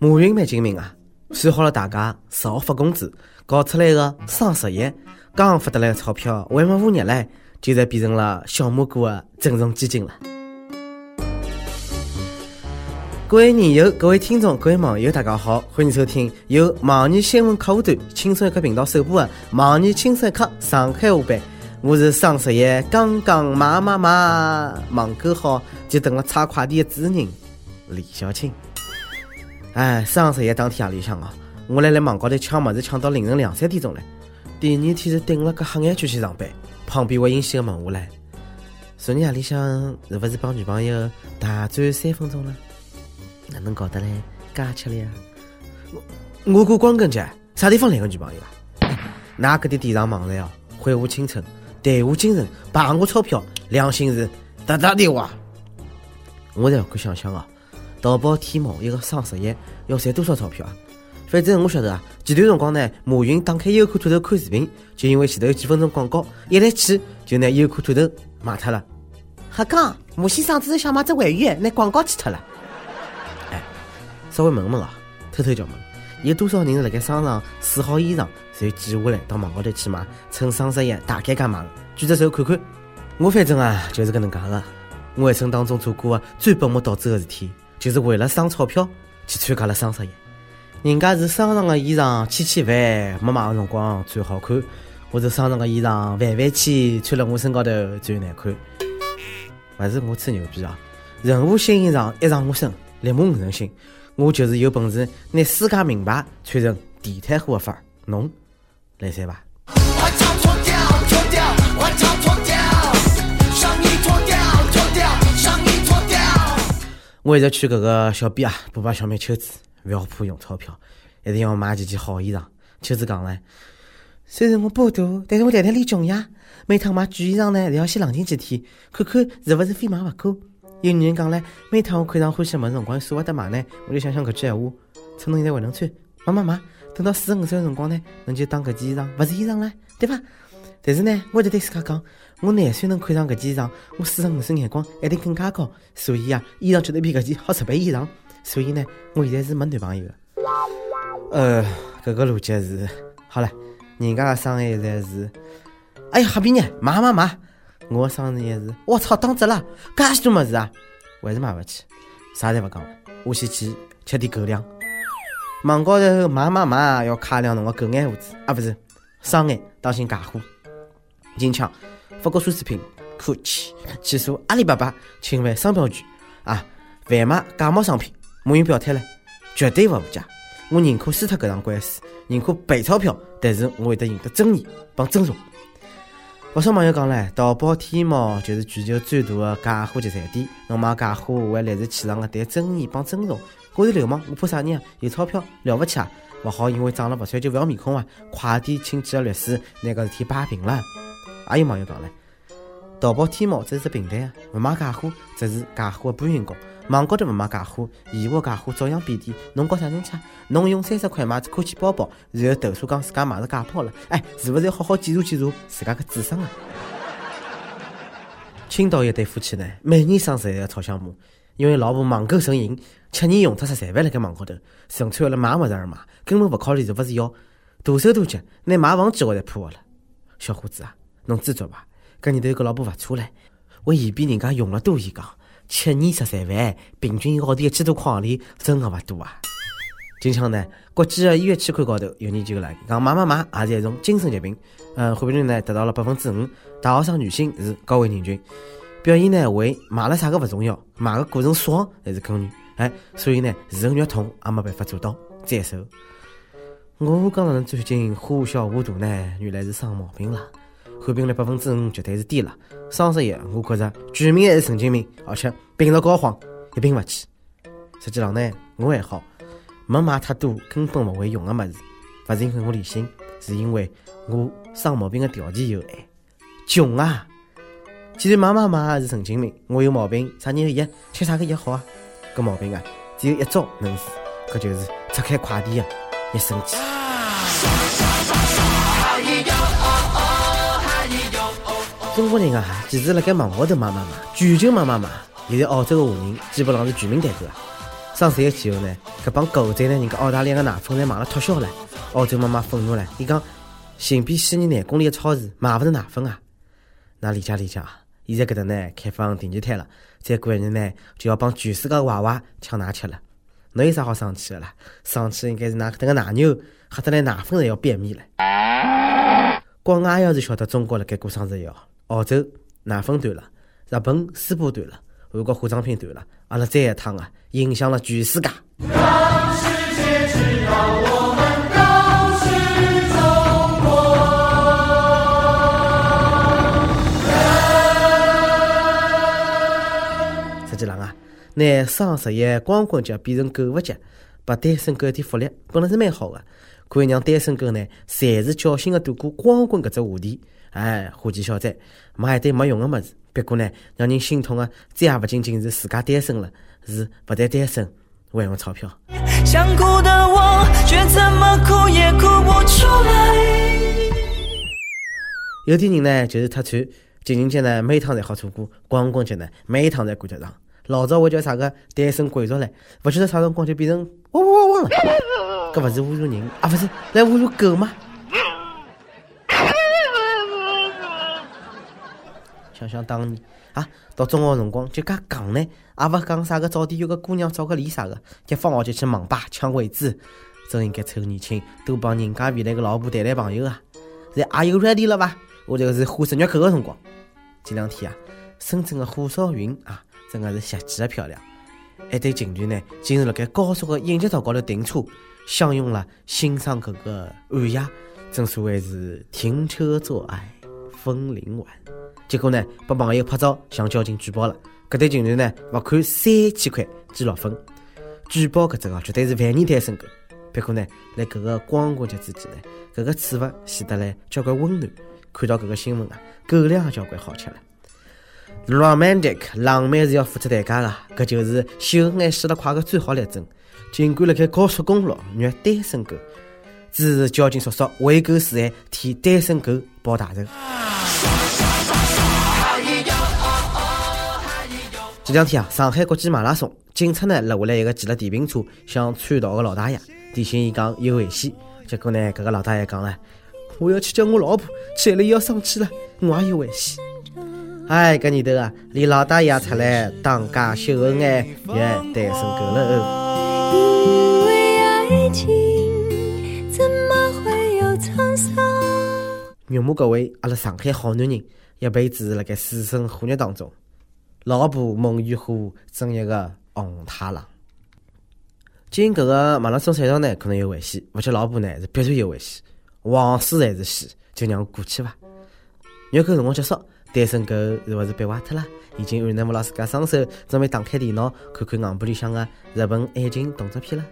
马云蛮精明啊，算好了大家十号发工资，搞出来个双十一，刚发得来的钞票，还没五日嘞，就在变成了小马哥的整容基金了。各位网友、各位听众、各位网友，大家好，欢迎收听由网易新闻客户端轻松一刻频道首播的网易轻松一刻上海话版。我是双十一刚刚买买买，网购好就等了拆快递的主人李小青。哎，双十一当天夜里向啊，我来来网高头抢么子，抢到凌晨两三点钟了。第二天是顶了个黑眼圈去上班，旁边我阴险的问我来：昨日夜里向是不是帮女朋友大战三分钟了？哪能搞得嘞？介吃力啊！我我过光棍节，啥地方来个女朋友啊？那搿点店上忙来哦，挥舞青春，谈我精神，败我钞票，良心是哒哒的哇！我在不敢想想啊，淘宝天猫一个双十一要赚多少钞票啊？反正我晓得啊，前段辰光呢，马云打开优酷土豆看视频，就因为前头有几分钟广告，一来气就拿优酷土豆卖脱了。瞎讲，马先生只是想买只玩具，拿广告去脱了。稍微问问啊，偷偷叫问，有多少人辣盖商场试好衣裳，然后记下来到网高头去买，趁双十一大减价买的？举只手看看。我反正啊就是搿能介个。我一生当中做过的最本末倒置的事体，就是为了省钞票去参加了双十一。人家是商场的衣裳千千万没买的辰光最好看，或者商场的衣裳万万千穿了我身高头最难看。勿是我吹牛逼啊，任何新衣裳一上我身，立马五成新。我就是有本事拿世界名牌穿成地摊货的范儿，侬来三吧。我我一直劝搿个小编啊，不把小妹秋子勿要怕用钞票，一定要买几件好衣裳。秋子讲唻，虽然我不大，但是我谈谈里穷呀。每趟买贵衣裳呢，侪要先冷静几天，看看是勿是非买勿可。有女人讲唻，每趟我看上欢喜物事辰光，舍勿得买呢，我就想想搿句闲话，趁侬现在还能穿，买买买，等到四十五岁的辰光呢，侬就当搿件衣裳勿是衣裳了，对伐？但是呢，我就对自家讲，我廿岁能看上搿件衣裳，我四十五岁眼光一定更加高，所以啊，衣裳绝对比搿件好十倍以上。所以呢，我现在是没男朋友的。呃，搿个逻辑是好了，人家的生日现在是，哎呀，哈比呢，买买买。我生日也是，我操，打折了，介许多么子啊，还是买勿起，啥侪勿讲了，我先去吃点狗粮。网高头买买买，要卡亮侬个狗眼胡子啊，不是，商眼当心假货。金枪，法国奢侈品可气起诉阿里巴巴侵犯商标权啊，贩卖假冒商品。马云表态了，绝对勿误解，我宁可输脱搿场官司，宁可赔钞票，但是我会得赢得尊严帮尊重。不少网友讲嘞，淘宝天猫就是全球最大的假货集散地。侬买假货还来自气场的谈尊严帮尊重。我是流氓，我怕啥人啊？有钞票了不起啊？勿好因为长了勿帅就勿要面孔啊！快点请几个律师拿搿事体摆平了。也有网友讲唻，淘宝天猫这是只平台啊，勿卖假货只是假货的搬运工。网高头勿卖假货，现货假货照样遍地。侬搞啥人吃？侬用三十块买只科技包包，然后投诉讲自家买了假包了，哎，是勿是要好好检查检查自家个智商啊？青岛一对夫妻呢，每年双十一要吵相骂，因为老婆网购成瘾，七年用脱十三万辣盖网高头，纯粹为了买物事而买，根本勿考虑是勿是要，大手大脚，拿买房计划侪破了。小伙子啊，侬知足伐？搿年头有个老婆勿错唻，为嫌比人家用了多，伊讲。七年十三万，平均一个号头一千多块行钿，真的勿多啊！近腔呢，国际个医院期刊高头有研究了，讲买买买也是一种精神疾病。嗯，患病率呢达到了百分之五，大学生女性是高危人群。表现呢为买了啥个勿重要，买个过程爽还是根源。哎，所以呢，受肉痛也没办法做到再瘦。我讲了，最近花小花大呢，原来是生毛病了。患病率百分之五绝对是低了。双十一，我觉着全民还是神经病，而且病了高慌，一病勿起。实际上呢，我还好，没买太多根本勿会用的么子。勿是因为我理性，是因为我生毛病的条件有限，穷啊！既然买买买是神经病，我有毛病，啥人药？吃啥个药好啊？搿毛病啊，只有一招能治，搿就是拆开快递的一生气。中国人啊，其实辣盖网高头买买买，全球买买买。现在澳洲的华人基本上是全民代购啊。双十一前后呢，搿帮狗仔呢，人家澳大利亚个奶粉侪卖了脱销了。澳洲妈妈愤怒了，伊讲寻遍悉尼廿公里个超市买勿着奶粉啊！那理解理解啊！现在搿搭呢开放第二胎了，再过一年呢就要帮全世界个娃娃抢奶吃了。侬有啥好生气个啦？生气应该是㑚搿搭个奶牛喝得来奶粉侪要便秘了。国外要是晓得中国辣盖过双十一哦，澳洲奶粉断了，日本水果断了，韩国化妆品断了，阿拉再一趟啊，影响了全世界。让世界知道我们都是中国人。实际上啊，拿双十一光棍节变成购物节，拨单身狗一点福利，本来是蛮好的。可以让单身狗呢，暂时侥幸的度过光棍搿只话题，哎，花钱消灾，买一堆没用的物事。别过呢，让人心痛的，再也勿仅仅是自家单身了，是不但单身，还用钞票。想哭的我，却怎么哭也哭不出来。有的人呢，就是太馋，情人节呢，每趟侪好错过；光棍节呢，每趟侪赶得上。老早我叫啥个单身贵族嘞，勿晓得啥辰光就变成汪汪汪汪了。搿勿是侮辱人啊，勿是来侮辱狗吗？想想当年啊，到中学辰光就介戆呢，也勿讲啥个早点有个姑娘找个理啥个，一放学就去网吧抢位置，真应该趁年轻多帮人家未来个老婆谈谈朋友啊！现在 Are you ready 了伐？我这个是花十月口个辰光，前两天啊，深圳个火烧云啊，真的是邪气的漂亮，一对情侣呢，竟然辣盖高速个应急道高头停车。享用了欣赏搿个暗夜，正所谓是停车坐爱枫林晚。结果呢，被网友拍照向交警举报了。搿对情侣呢，罚款三千块记六分。举报搿只个绝对是万年单身狗。不过呢，辣搿个光棍节之际呢，搿个处罚显得来交关温暖。看到搿个新闻啊，狗粮也交关好吃了。Romantic 浪漫是要付出代价的，搿就是秀恩爱死得快的最好例证。尽管辣盖高速公路虐单身狗，支持交警叔叔为狗示爱，替单身狗报大仇。前两天啊，上海国际马拉松，警察呢拦下来一个骑了电瓶车想窜逃的老大爷，提醒伊讲有危险。结果呢，搿个老大爷讲了：“我要去叫我老婆，吃了要生气了，我也有危险。”哎，搿年头啊，连老大爷出来当家秀恩爱虐单身狗了。因为爱情怎么会有沧桑？愿慕各位阿拉上海好男人一辈子辣盖水深火热当中，老婆梦与虎，真一个红太狼。进搿个马拉松赛道呢，可能有危险；勿接老婆呢，是必然有危险。往事还是戏，就让过去伐。虐狗辰光结束，单身狗是勿是被坏脱了？已经按捺勿牢自家双手，准备打开电脑看看硬盘里向的日本爱情动作片了。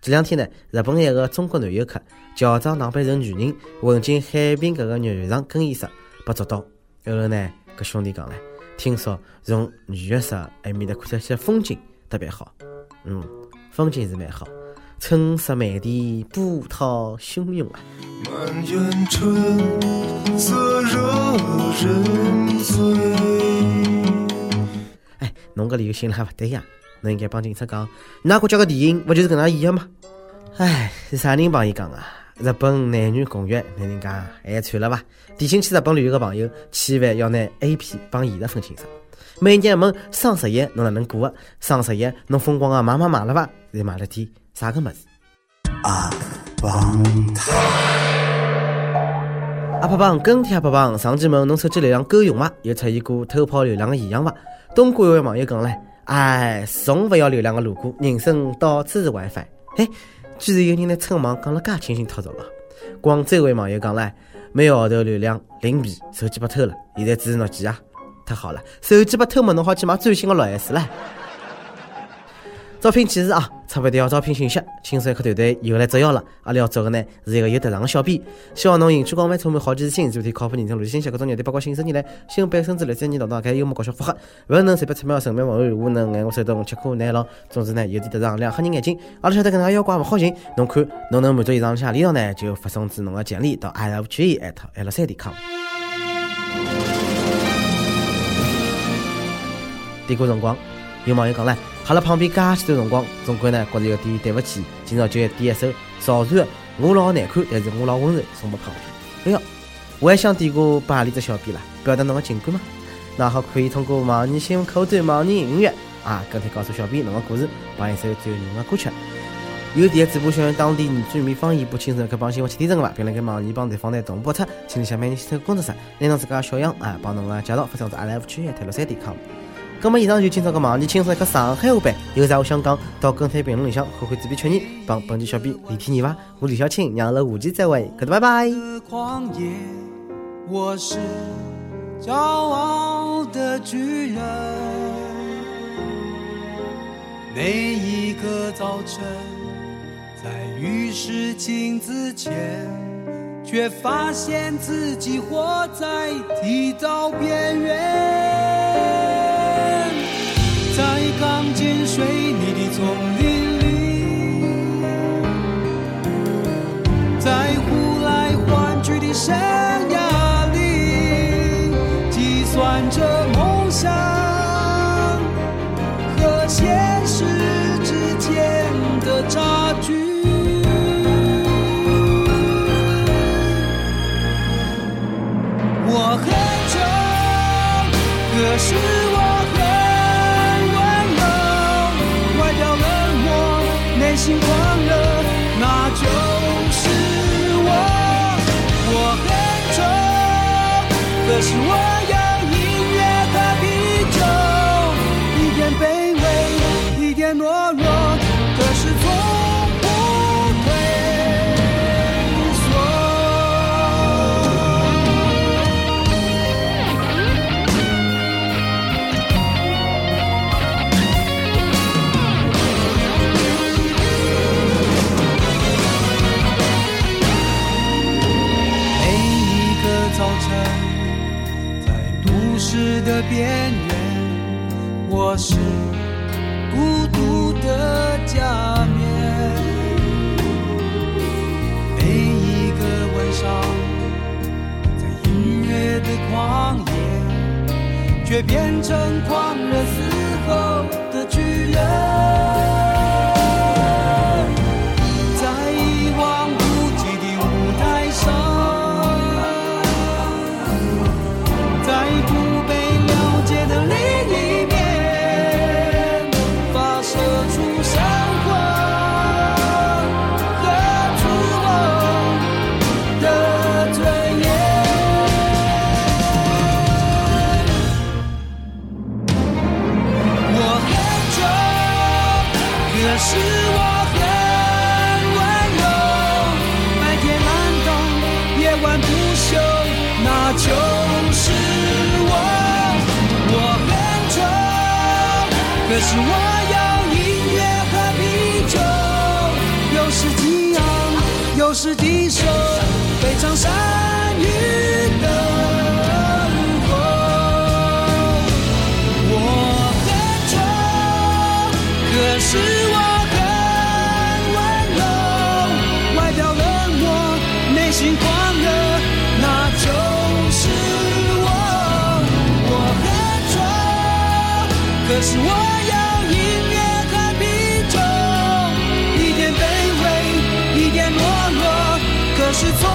这两天呢，日本一个中国男游客乔装打扮成女人，混进海滨搿个浴场更衣室被捉到。后头呢，搿兄弟讲了，听说从女浴室埃面搭看出去风景特别好。嗯，风景是蛮好，春色满地，波涛汹涌啊。满园春色惹人醉。侬搿理由寻了还勿对呀？侬应该帮警察讲，㑚国家个电影勿就是搿能演的吗？哎，是啥人帮伊讲啊？日本男女共浴，那人家还惨了伐？提醒去日本旅游个朋友，千万要拿 A P 帮现实分清爽。每年问双十一侬哪能过个？双十一侬疯狂个买买买了伐？侪买了点啥个物事？阿邦塔，阿帕邦跟帖阿帕邦，上期问侬手机流量够用伐？有出现过偷跑流量个现象伐？东莞一位网友讲嘞：“哎，从勿要流量的路过，人生到处是 WiFi。”哎，居然有人来蹭网讲了介清新脱俗啊。广州一位网友讲了：“每个号头流量零币，手机被偷了，现在支持诺基亚，太好了，手机被偷嘛，侬好去买最新的六 S 了。”招聘启事啊！差不多要招聘信息，轻松一刻团队又来捉妖了。阿拉要招的呢是一个有特长的小编，希望侬兴趣广泛，充满好奇心，做点靠谱、认真、逻辑信息，各种热点八卦、新生热来，新北甚至六三年老大开幽默搞笑、符合，勿能随便出妙、神秘、网友无能爱我手动吃苦耐劳。总之呢，有点特长，亮黑人眼睛。阿拉晓得搿能介妖怪勿好寻，侬看侬能满足以上下理由呢，就发送至侬的简历到 i love q e at l 三点 com。点过辰光，有网友讲了。哈了旁边介许多辰光，总归呢觉着有点对勿起，今朝就要点一首赵传的《我老难看，但是我老温柔》送拨旁边。哎哟，我还想点歌拨何里只小编啦，表达侬个情感嘛？那好，可以通过网易新闻客户端、网易音乐啊，跟帖告诉小编侬个故事，帮一首最有人的歌曲。有电主播想用当地居民方言播轻松一刻帮新闻去听真个伐？并辣盖网易帮地方台同步播出，请你下面联系这个工作室，拿侬自家小样啊，帮侬个介绍发送至 i love 区泰六三点 com。咁么以上就今朝个网易轻松一刻上海话版，有啥话想讲，到跟帖评论里向后悔主编确认，帮本期小编李天你伐？我李小青，让了下期再会，搿头拜拜。我是骄傲的巨人，每一个早晨。在浴室镜子前，却发现自己活在剃刀边缘，水泥的丛林里，在呼来唤去的生涯里，计算着梦想和现实之间的差距。我很久，可是心狂热，那就是我。我很丑，可是我边缘，我是孤独的假面。每一个晚上，在音乐的旷野，却变成狂是我有音乐和啤酒，有时激昂，有时低首，非常善于等候。我很丑，可是我很温柔，外表冷漠，内心狂热，那就是我。我很丑，可是我。是错。